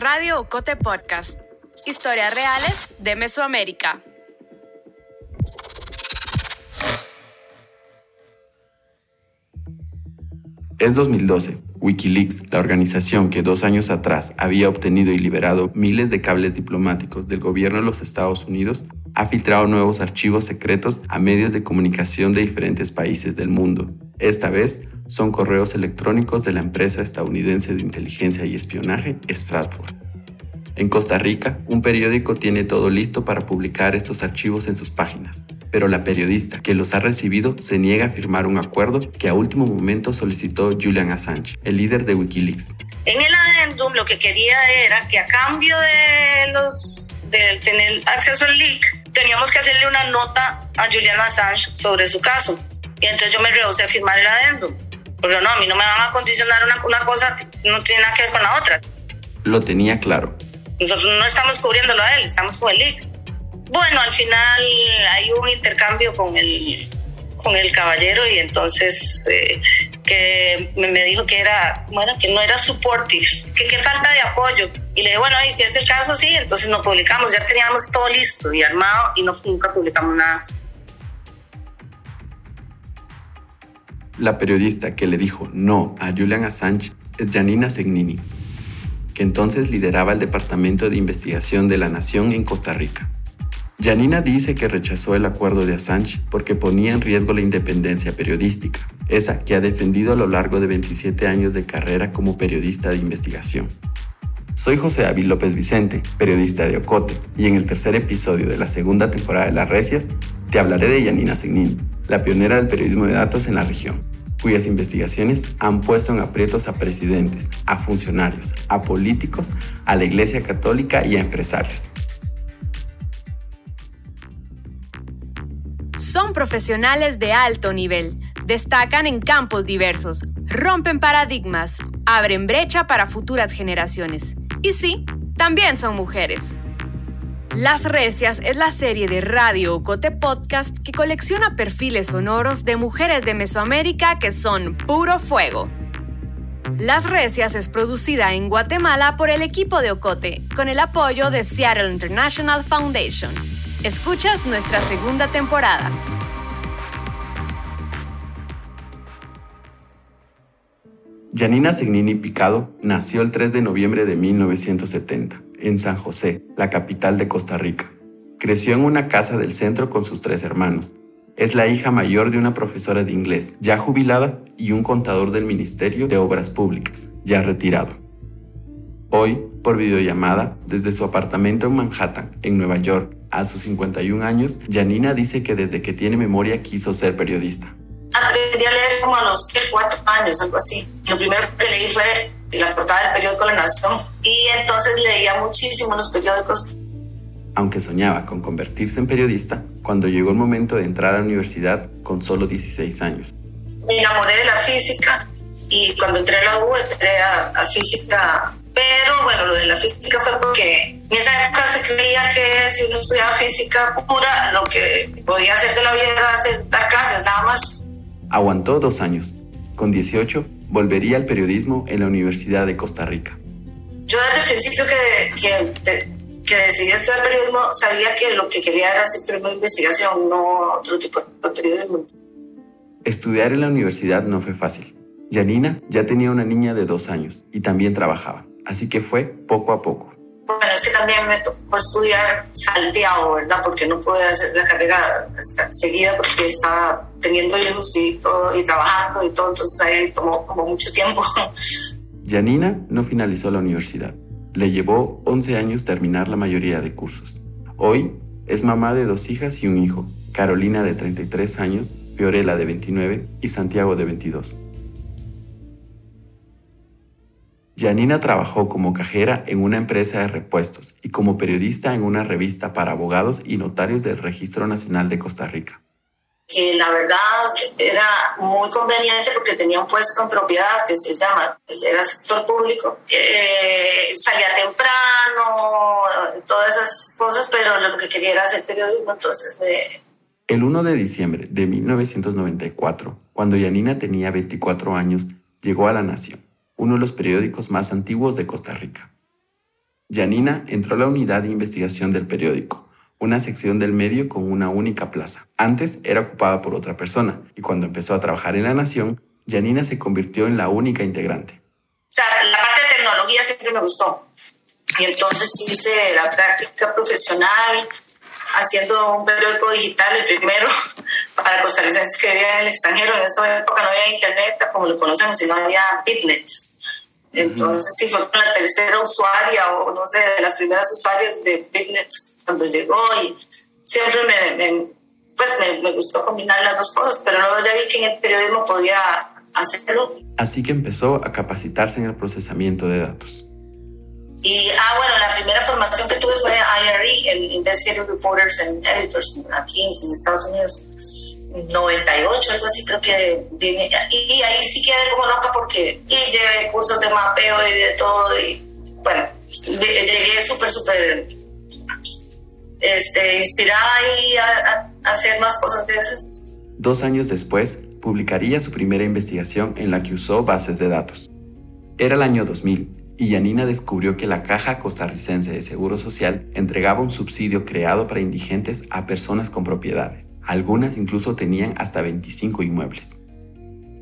Radio Ocote Podcast. Historias reales de Mesoamérica. Es 2012. Wikileaks, la organización que dos años atrás había obtenido y liberado miles de cables diplomáticos del gobierno de los Estados Unidos, ha filtrado nuevos archivos secretos a medios de comunicación de diferentes países del mundo. Esta vez son correos electrónicos de la empresa estadounidense de inteligencia y espionaje Stratford. En Costa Rica, un periódico tiene todo listo para publicar estos archivos en sus páginas, pero la periodista que los ha recibido se niega a firmar un acuerdo que a último momento solicitó Julian Assange, el líder de Wikileaks. En el adendum lo que quería era que a cambio de de tener acceso al leak, teníamos que hacerle una nota a Julian Assange sobre su caso. Y entonces yo me rehusé a firmar el adendum. Porque no, a mí no me van a condicionar una, una cosa que no tiene nada que ver con la otra. Lo tenía claro nosotros no estamos cubriéndolo a él, estamos con el LIC. Bueno, al final hay un intercambio con el, con el caballero y entonces eh, que me, dijo que era, bueno, que no era supportive, que qué falta de apoyo. Y le dije, bueno, y si es el caso, sí, entonces no publicamos. Ya teníamos todo listo y armado y no, nunca publicamos nada. La periodista que le dijo no a Julian Assange es Janina Segnini que entonces lideraba el Departamento de Investigación de la Nación en Costa Rica. Janina dice que rechazó el acuerdo de Assange porque ponía en riesgo la independencia periodística, esa que ha defendido a lo largo de 27 años de carrera como periodista de investigación. Soy José David López Vicente, periodista de Ocote, y en el tercer episodio de la segunda temporada de Las Recias te hablaré de Janina Segnini, la pionera del periodismo de datos en la región cuyas investigaciones han puesto en aprietos a presidentes, a funcionarios, a políticos, a la Iglesia Católica y a empresarios. Son profesionales de alto nivel, destacan en campos diversos, rompen paradigmas, abren brecha para futuras generaciones. Y sí, también son mujeres. Las Recias es la serie de Radio Cote Podcast que colecciona perfiles sonoros de mujeres de Mesoamérica que son puro fuego. Las Recias es producida en Guatemala por el equipo de Ocote, con el apoyo de Seattle International Foundation. Escuchas nuestra segunda temporada. Janina Segnini Picado nació el 3 de noviembre de 1970 en San José, la capital de Costa Rica. Creció en una casa del centro con sus tres hermanos. Es la hija mayor de una profesora de inglés, ya jubilada, y un contador del Ministerio de Obras Públicas, ya retirado. Hoy, por videollamada, desde su apartamento en Manhattan, en Nueva York, a sus 51 años, Janina dice que desde que tiene memoria quiso ser periodista. Aprendí a leer como a los 4 años, algo así. Lo primero que leí fue la portada del periódico La Nación y entonces leía muchísimo los periódicos. Aunque soñaba con convertirse en periodista, cuando llegó el momento de entrar a la universidad con solo 16 años. Me enamoré de la física y cuando entré a la U entré a, física, pero bueno, lo de la física fue porque en esa época se creía que si uno estudiaba física pura, lo que podía hacer de la vida era hacer, dar clases nada más. Aguantó dos años. Con 18 volvería al periodismo en la Universidad de Costa Rica. Yo desde el principio que, que, que decidí estudiar periodismo sabía que lo que quería era hacer periodismo de investigación, no otro tipo de periodismo. Estudiar en la universidad no fue fácil. Janina ya tenía una niña de dos años y también trabajaba, así que fue poco a poco. Bueno, es que también me tocó estudiar salteado, ¿verdad? Porque no pude hacer la carrera seguida porque estaba teniendo hijos y todo, y trabajando y todo, entonces ahí tomó como mucho tiempo. Janina no finalizó la universidad. Le llevó 11 años terminar la mayoría de cursos. Hoy es mamá de dos hijas y un hijo, Carolina de 33 años, Fiorella de 29 y Santiago de 22. Janina trabajó como cajera en una empresa de repuestos y como periodista en una revista para abogados y notarios del Registro Nacional de Costa Rica. Que la verdad era muy conveniente porque tenía un puesto en propiedad que se llama, pues, era sector público. Eh, salía temprano, todas esas cosas, pero lo que quería era hacer periodismo, entonces El 1 de diciembre de 1994, cuando Janina tenía 24 años, llegó a La Nación uno de los periódicos más antiguos de Costa Rica. Janina entró a la unidad de investigación del periódico, una sección del medio con una única plaza. Antes era ocupada por otra persona y cuando empezó a trabajar en La Nación, Janina se convirtió en la única integrante. O sea, la parte de tecnología siempre me gustó. Y entonces hice la práctica profesional haciendo un periódico digital, el primero, para costarricenses que vivían en el extranjero. En esa época no había internet como lo conocemos, sino había Bitnet. Entonces, sí, fue la tercera usuaria o no sé, de las primeras usuarias de Bitnet cuando llegó y siempre me, pues me, me, gustó combinar las dos cosas, pero luego ya vi que en el periodismo podía hacerlo. Así que empezó a capacitarse en el procesamiento de datos. Y, ah, bueno, la primera formación que tuve fue IRE, el Investigative Reporters and Editors, aquí en Estados Unidos. 98, algo así creo que vine, y ahí sí quedé como loca porque y llevé cursos de mapeo y de todo y bueno, llegué súper, súper este, inspirada y a, a, hacer más cosas de esas. Dos años después, publicaría su primera investigación en la que usó bases de datos. Era el año 2000 y Yanina descubrió que la Caja Costarricense de Seguro Social entregaba un subsidio creado para indigentes a personas con propiedades. Algunas incluso tenían hasta 25 inmuebles.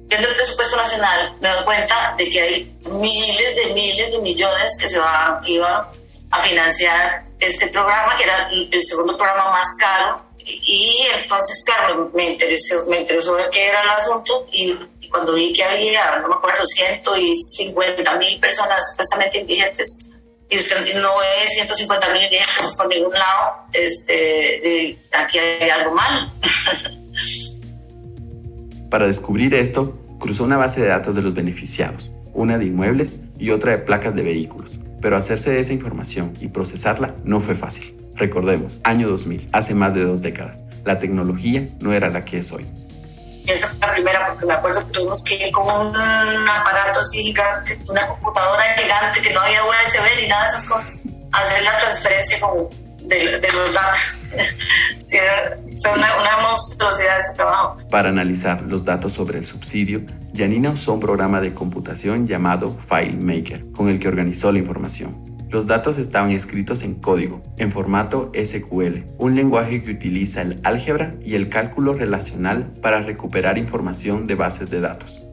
Viendo el presupuesto nacional, me doy cuenta de que hay miles de miles de millones que se van, iban a financiar este programa, que era el segundo programa más caro. Y, entonces, claro, me, interesó, me interesó ver qué era el asunto y cuando vi que había, no me acuerdo, 150 mil personas supuestamente indigentes, y usted no ve 150 mil indigentes por ningún lado, este, aquí hay algo mal. Para descubrir esto, cruzó una base de datos de los beneficiados, una de inmuebles y otra de placas de vehículos. Pero hacerse de esa información y procesarla no fue fácil. Recordemos, año 2000, hace más de dos décadas, la tecnología no era la que es hoy. Esa fue la primera, porque me acuerdo que tuvimos que ir con un aparato así gigante, una computadora gigante que no había USB ni nada de esas cosas, hacer la transferencia de, los datos. una monstruosidad ese trabajo. Para analizar los datos sobre el subsidio, Janina usó un programa de computación llamado FileMaker, con el que organizó la información. Los datos estaban escritos en código, en formato SQL, un lenguaje que utiliza el álgebra y el cálculo relacional para recuperar información de bases de datos.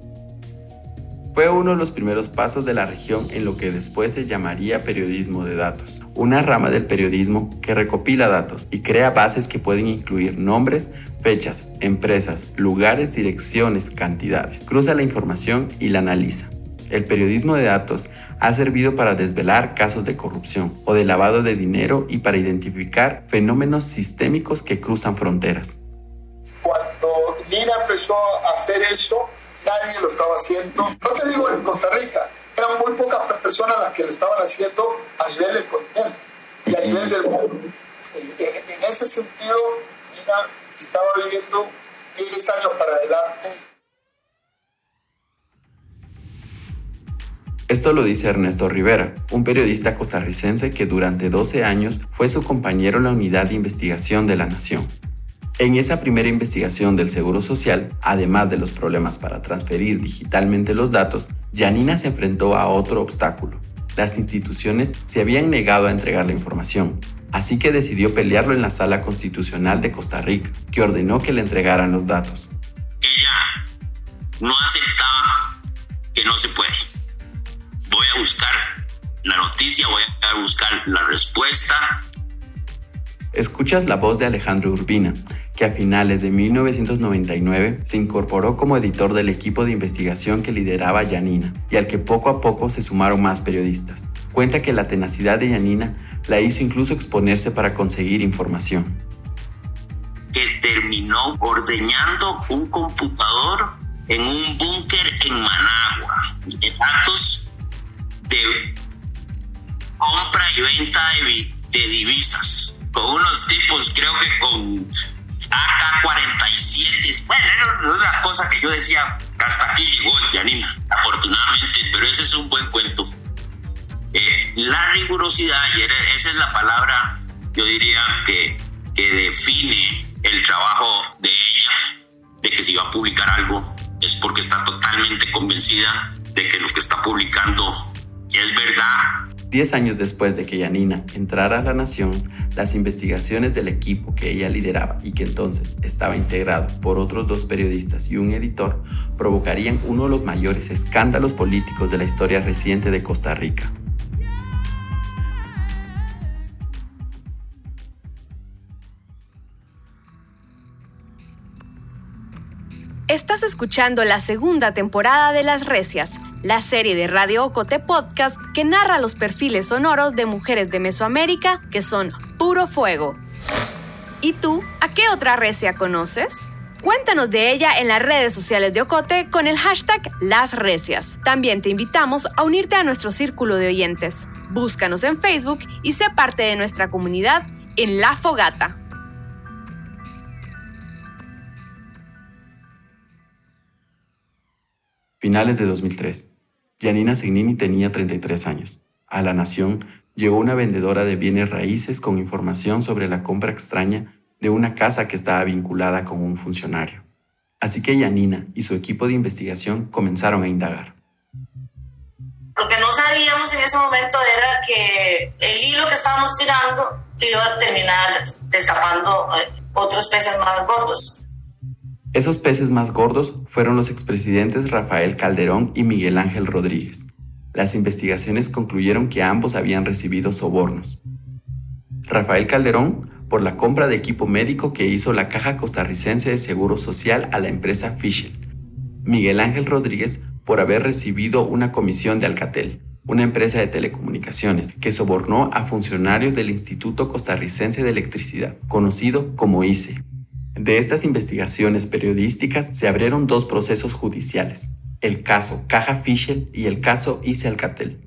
Fue uno de los primeros pasos de la región en lo que después se llamaría periodismo de datos, una rama del periodismo que recopila datos y crea bases que pueden incluir nombres, fechas, empresas, lugares, direcciones, cantidades. Cruza la información y la analiza. El periodismo de datos ha servido para desvelar casos de corrupción o de lavado de dinero y para identificar fenómenos sistémicos que cruzan fronteras. Cuando Nina empezó a hacer eso, nadie lo estaba haciendo. No te digo en Costa Rica, eran muy pocas personas las que lo estaban haciendo a nivel del continente y a nivel del mundo. En ese sentido, Nina estaba viviendo 10 años para adelante Esto lo dice Ernesto Rivera, un periodista costarricense que durante 12 años fue su compañero en la unidad de investigación de la Nación. En esa primera investigación del Seguro Social, además de los problemas para transferir digitalmente los datos, Janina se enfrentó a otro obstáculo. Las instituciones se habían negado a entregar la información, así que decidió pelearlo en la Sala Constitucional de Costa Rica, que ordenó que le entregaran los datos. Ella no aceptaba que no se puede voy a buscar la noticia, voy a buscar la respuesta. Escuchas la voz de Alejandro Urbina, que a finales de 1999 se incorporó como editor del equipo de investigación que lideraba Yanina y al que poco a poco se sumaron más periodistas. Cuenta que la tenacidad de Yanina la hizo incluso exponerse para conseguir información. Que terminó ordeñando un computador en un búnker en Managua, de datos de compra y venta de, divisas con unos tipos, creo que con AK-47. Bueno, era una cosa que yo decía, hasta aquí llegó Janina, afortunadamente, pero ese es un buen cuento. Eh, la rigurosidad, y esa es la palabra, yo diría, que, que define el trabajo de ella, de que si va a publicar algo es porque está totalmente convencida de que lo que está publicando es verdad. Diez años después de que Yanina entrara a la Nación, las investigaciones del equipo que ella lideraba y que entonces estaba integrado por otros dos periodistas y un editor provocarían uno de los mayores escándalos políticos de la historia reciente de Costa Rica. Estás escuchando la segunda temporada de Las Recias, la serie de Radio Ocote Podcast que narra los perfiles sonoros de mujeres de Mesoamérica que son puro fuego. ¿Y tú, a qué otra recia conoces? Cuéntanos de ella en las redes sociales de Ocote con el hashtag Las Recias. También te invitamos a unirte a nuestro círculo de oyentes. Búscanos en Facebook y sé parte de nuestra comunidad en La Fogata. Finales de 2003. Janina Segnini tenía 33 años. A La Nación llegó una vendedora de bienes raíces con información sobre la compra extraña de una casa que estaba vinculada con un funcionario. Así que Janina y su equipo de investigación comenzaron a indagar. Lo que no sabíamos en ese momento era que el hilo que estábamos tirando iba a terminar destapando eh, otros peces más gordos. Esos peces más gordos fueron los expresidentes Rafael Calderón y Miguel Ángel Rodríguez. Las investigaciones concluyeron que ambos habían recibido sobornos. Rafael Calderón por la compra de equipo médico que hizo la Caja Costarricense de Seguro Social a la empresa Fischel. Miguel Ángel Rodríguez por haber recibido una comisión de Alcatel, una empresa de telecomunicaciones que sobornó a funcionarios del Instituto Costarricense de Electricidad, conocido como ICE. De estas investigaciones periodísticas se abrieron dos procesos judiciales, el caso Caja Fischel y el caso ICE Alcatel.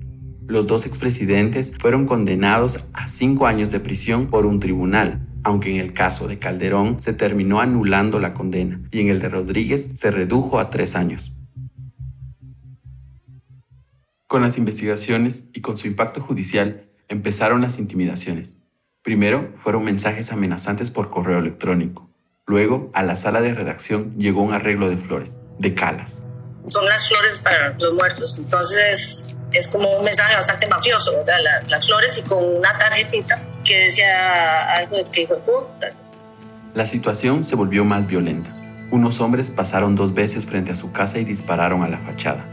Los dos expresidentes fueron condenados a cinco años de prisión por un tribunal, aunque en el caso de Calderón se terminó anulando la condena y en el de Rodríguez se redujo a tres años. Con las investigaciones y con su impacto judicial empezaron las intimidaciones. Primero fueron mensajes amenazantes por correo electrónico. Luego, a la sala de redacción llegó un arreglo de flores, de calas. Son las flores para los muertos, entonces es como un mensaje bastante mafioso, ¿verdad? las flores y con una tarjetita que decía algo de que hijo de puta. La situación se volvió más violenta. Unos hombres pasaron dos veces frente a su casa y dispararon a la fachada.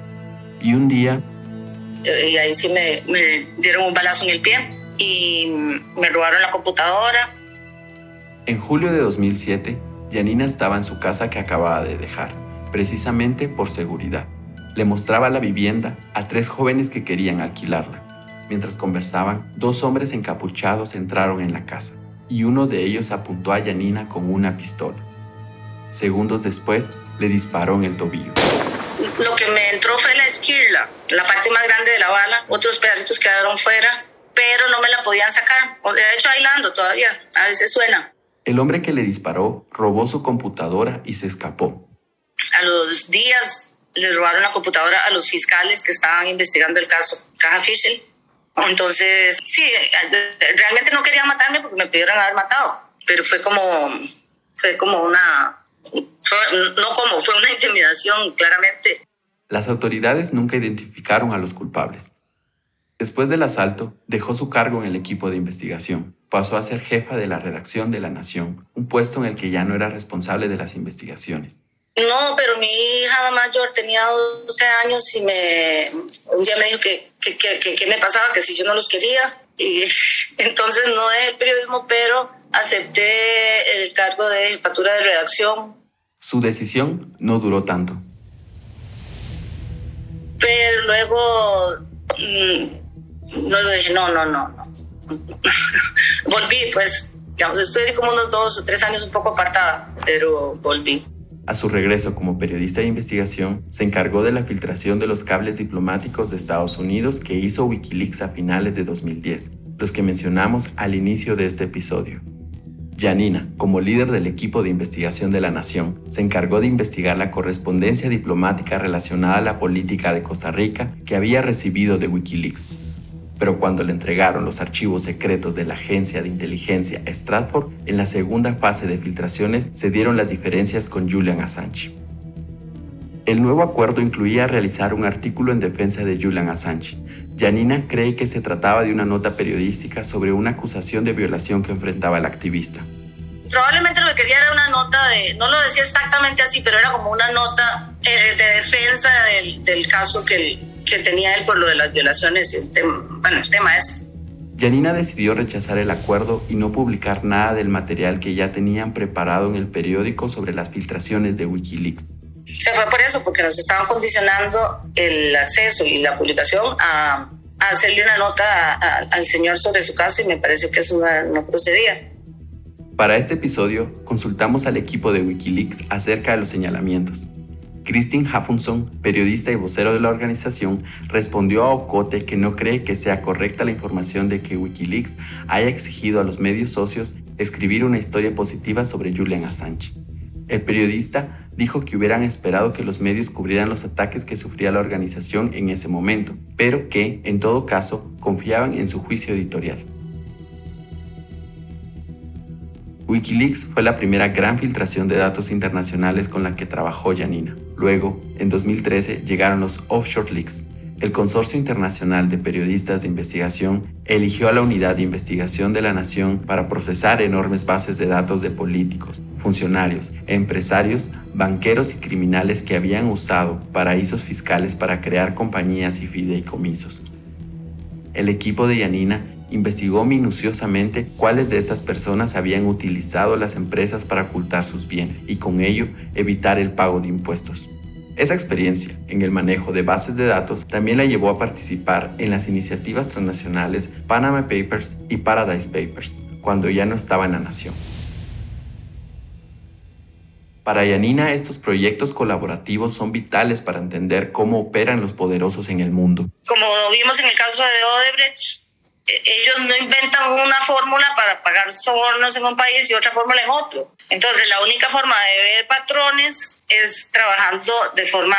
Y un día... Y ahí sí me, me dieron un balazo en el pie y me robaron la computadora, en julio de 2007, Janina estaba en su casa que acababa de dejar, precisamente por seguridad. Le mostraba la vivienda a tres jóvenes que querían alquilarla. Mientras conversaban, dos hombres encapuchados entraron en la casa y uno de ellos apuntó a Janina con una pistola. Segundos después, le disparó en el tobillo. Lo que me entró fue la esquirla, la parte más grande de la bala. Otros pedacitos quedaron fuera, pero no me la podían sacar. De hecho, bailando todavía. A veces suena. El hombre que le disparó robó su computadora y se escapó. A los días le robaron la computadora a los fiscales que estaban investigando el caso Caja Fischel. Entonces, sí, realmente no quería matarme porque me pidieron haber matado, pero fue como, fue como una, no como, fue una intimidación, claramente. Las autoridades nunca identificaron a los culpables. Después del asalto, dejó su cargo en el equipo de investigación pasó a ser jefa de la redacción de La Nación, un puesto en el que ya no era responsable de las investigaciones. No, pero mi hija mayor tenía 12 años y me, un día me dijo que qué me pasaba, que si yo no los quería. Y entonces no dejé el periodismo, pero acepté el cargo de jefatura de redacción. Su decisión no duró tanto. Pero luego, mm, luego dije, no, no, no, no volví, pues, digamos, estoy como unos dos o tres años un poco apartada, pero volví. A su regreso como periodista de investigación, se encargó de la filtración de los cables diplomáticos de Estados Unidos que hizo Wikileaks a finales de 2010, los que mencionamos al inicio de este episodio. Janina, como líder del equipo de investigación de la Nación, se encargó de investigar la correspondencia diplomática relacionada a la política de Costa Rica que había recibido de Wikileaks, pero cuando le entregaron los archivos secretos de la agencia de inteligencia Stratford, en la segunda fase de filtraciones se dieron las diferencias con Julian Assange. El nuevo acuerdo incluía realizar un artículo en defensa de Julian Assange. Janina cree que se trataba de una nota periodística sobre una acusación de violación que enfrentaba el activista. Probablemente lo que quería era una nota de, no lo decía exactamente así, pero era como una nota eh, de defensa del, caso que, que, tenía él por lo de las violaciones, el bueno, el tema ese. Janina decidió rechazar el acuerdo y no publicar nada del material que ya tenían preparado en el periódico sobre las filtraciones de Wikileaks. Se fue por eso, porque nos estaban condicionando el acceso y la publicación a, hacerle una nota al señor sobre su caso y me pareció que eso no procedía. Para este episodio, consultamos al equipo de Wikileaks acerca de los señalamientos. Christine Haffunson, periodista y vocero de la organización, respondió a Ocote que no cree que sea correcta la información de que Wikileaks haya exigido a los medios socios escribir una historia positiva sobre Julian Assange. El periodista dijo que hubieran esperado que los medios cubrieran los ataques que sufría la organización en ese momento, pero que, en todo caso, confiaban en su juicio editorial. Wikileaks fue la primera gran filtración de datos internacionales con la que trabajó Janina. Luego, en 2013, llegaron los Offshore Leaks, el Consorcio Internacional de Periodistas de Investigación eligió a la Unidad de Investigación de la Nación para procesar enormes bases de datos de políticos, funcionarios, empresarios, banqueros y criminales que habían usado paraísos fiscales para crear compañías y fideicomisos. El equipo de Yanina investigó minuciosamente cuáles de estas personas habían utilizado las empresas para ocultar sus bienes y con ello evitar el pago de impuestos. Esa experiencia en el manejo de bases de datos también la llevó a participar en las iniciativas transnacionales Panama Papers y Paradise Papers, cuando ya no estaba en la nación. Para Yanina, estos proyectos colaborativos son vitales para entender cómo operan los poderosos en el mundo. Como vimos en el caso de Odebrecht, ellos no inventan una fórmula para pagar sobornos en un país y otra fórmula en otro. Entonces, la única forma de ver patrones es trabajando de forma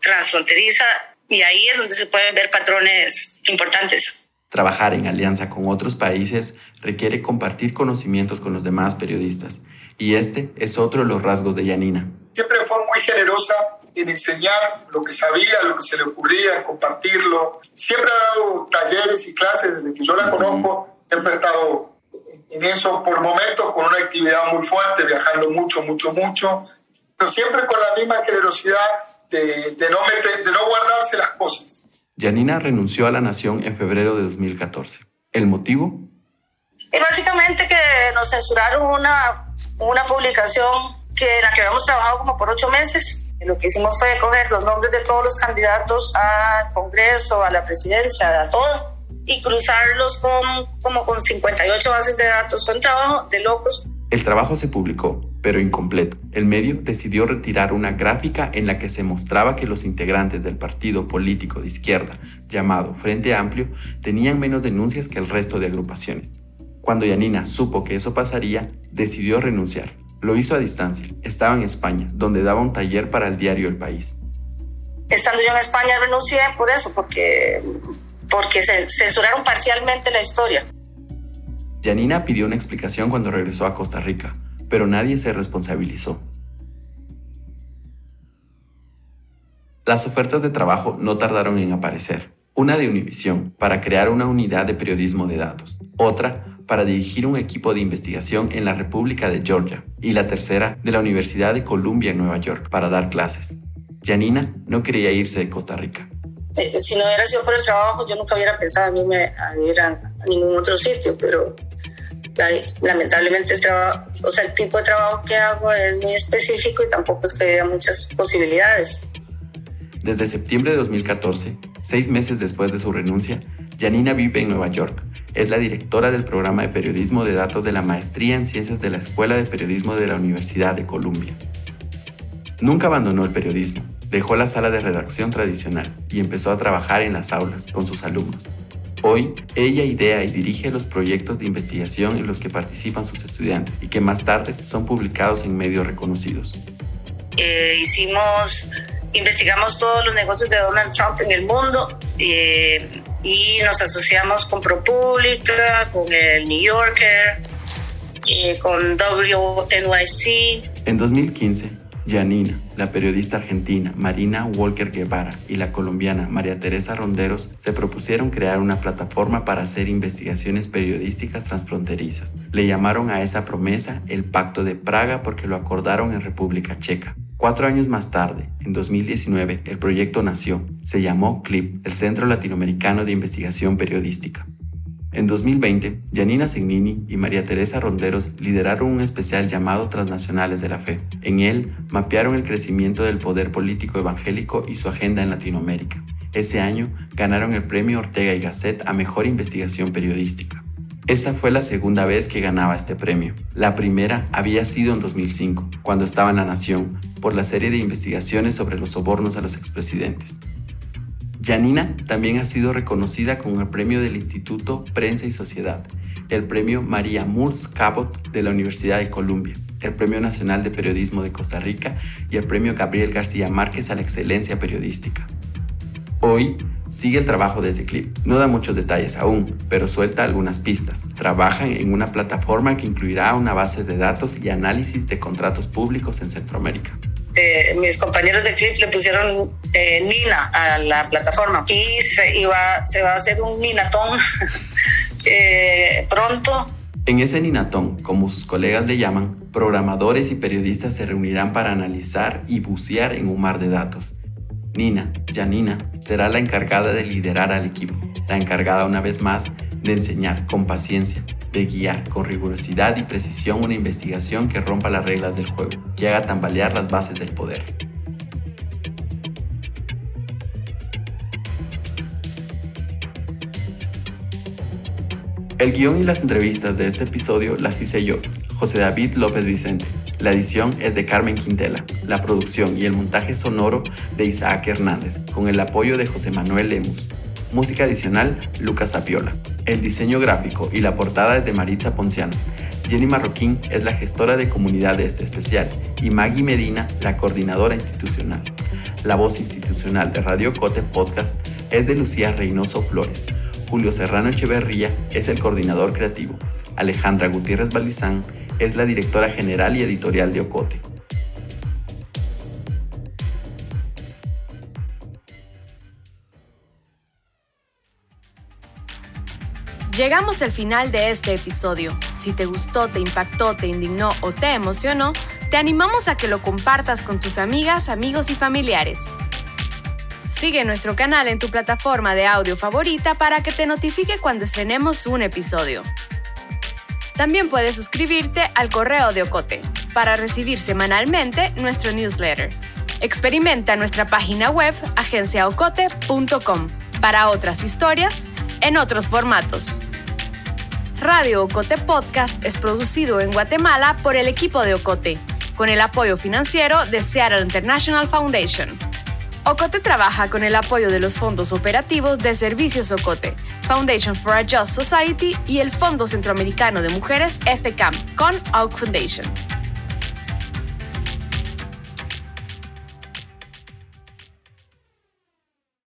transfronteriza y ahí es donde se pueden ver patrones importantes. Trabajar en alianza con otros países requiere compartir conocimientos con los demás periodistas y este es otro de los rasgos de Yanina. Siempre fue muy generosa en enseñar lo que sabía, lo que se le ocurría, compartirlo. Siempre ha dado talleres y clases desde que yo la conozco. Siempre he estado en eso por momentos con una actividad muy fuerte, viajando mucho, mucho, mucho, pero siempre con la misma generosidad de, de no, meter, de no guardarse las cosas. Janina renunció a la Nación en febrero de 2014. ¿El motivo? Y básicamente que nos censuraron una, una publicación que en la que habíamos trabajado como por ocho meses lo que hicimos fue coger los nombres de todos los candidatos al Congreso, a la presidencia, a todo, y cruzarlos con, como con 58 bases de datos. Fue un trabajo de locos. El trabajo se publicó, pero incompleto. El medio decidió retirar una gráfica en la que se mostraba que los integrantes del partido político de izquierda, llamado Frente Amplio, tenían menos denuncias que el resto de agrupaciones. Cuando Yanina supo que eso pasaría, decidió renunciar. Lo hizo a distancia. Estaba en España, donde daba un taller para el diario El País. Estando yo en España renuncié por eso, porque, porque censuraron parcialmente la historia. Janina pidió una explicación cuando regresó a Costa Rica, pero nadie se responsabilizó. Las ofertas de trabajo no tardaron en aparecer. Una de Univision para crear una unidad de periodismo de datos, otra para dirigir un equipo de investigación en la República de Georgia y la tercera de la Universidad de Columbia en Nueva York para dar clases. Janina no quería irse de Costa Rica. Eh, si no hubiera sido por el trabajo, yo nunca hubiera pensado en irme a ir a, ningún otro sitio, pero lamentablemente el, trabajo, o sea, el tipo de trabajo que hago es muy específico y tampoco es que haya muchas posibilidades. Desde septiembre de 2014, seis meses después de su renuncia, Janina vive en Nueva York. Es la directora del programa de periodismo de datos de la maestría en ciencias de la Escuela de Periodismo de la Universidad de Columbia. Nunca abandonó el periodismo, dejó la sala de redacción tradicional y empezó a trabajar en las aulas con sus alumnos. Hoy, ella idea y dirige los proyectos de investigación en los que participan sus estudiantes y que más tarde son publicados en medios reconocidos. Eh, hicimos, investigamos todos los negocios de Donald Trump en el mundo. Eh, y nos asociamos con ProPublica, con el New Yorker, y con WNYC. En 2015, Janina, la periodista argentina Marina Walker Guevara y la colombiana María Teresa Ronderos se propusieron crear una plataforma para hacer investigaciones periodísticas transfronterizas. Le llamaron a esa promesa el Pacto de Praga porque lo acordaron en República Checa. Cuatro años más tarde, en 2019, el proyecto nació. Se llamó CLIP, el Centro Latinoamericano de Investigación Periodística. En 2020, Janina Segnini y María Teresa Ronderos lideraron un especial llamado Transnacionales de la Fe. En él, mapearon el crecimiento del poder político evangélico y su agenda en Latinoamérica. Ese año, ganaron el premio Ortega y Gasset a Mejor Investigación Periodística. Esa fue la segunda vez que ganaba este premio. La primera había sido en 2005, cuando estaba en La Nación, por la serie de investigaciones sobre los sobornos a los expresidentes. Janina también ha sido reconocida con el premio del Instituto Prensa y Sociedad, el premio María Moores Cabot de la Universidad de Columbia, el Premio Nacional de Periodismo de Costa Rica y el Premio Gabriel García Márquez a la Excelencia Periodística. Hoy sigue el trabajo de ese clip. No da muchos detalles aún, pero suelta algunas pistas. Trabajan en una plataforma que incluirá una base de datos y análisis de contratos públicos en Centroamérica. Eh, mis compañeros de clip le pusieron eh, Nina a la plataforma y se, iba, se va a hacer un Ninatón eh, pronto. En ese Ninatón, como sus colegas le llaman, programadores y periodistas se reunirán para analizar y bucear en un mar de datos. Nina, Janina, será la encargada de liderar al equipo, la encargada una vez más de enseñar con paciencia, de guiar con rigurosidad y precisión una investigación que rompa las reglas del juego, que haga tambalear las bases del poder. El guion y las entrevistas de este episodio las hice yo, José David López Vicente. La edición es de Carmen Quintela, la producción y el montaje sonoro de Isaac Hernández, con el apoyo de José Manuel Lemus. Música adicional, Lucas Apiola. El diseño gráfico y la portada es de Maritza Ponciano. Jenny Marroquín es la gestora de comunidad de este especial y Maggie Medina la coordinadora institucional. La voz institucional de Radio Cote Podcast es de Lucía Reynoso Flores. Julio Serrano Echeverría es el coordinador creativo. Alejandra Gutiérrez Balizán es la directora general y editorial de Ocote. Llegamos al final de este episodio. Si te gustó, te impactó, te indignó o te emocionó, te animamos a que lo compartas con tus amigas, amigos y familiares. Sigue nuestro canal en tu plataforma de audio favorita para que te notifique cuando estrenemos un episodio. También puedes suscribirte al correo de Ocote para recibir semanalmente nuestro newsletter. Experimenta nuestra página web agenciaocote.com para otras historias en otros formatos. Radio Ocote Podcast es producido en Guatemala por el equipo de Ocote, con el apoyo financiero de Seattle International Foundation. Ocote trabaja con el apoyo de los fondos operativos de Servicios Ocote, Foundation for a Just Society y el Fondo Centroamericano de Mujeres FCAM con Oak Foundation.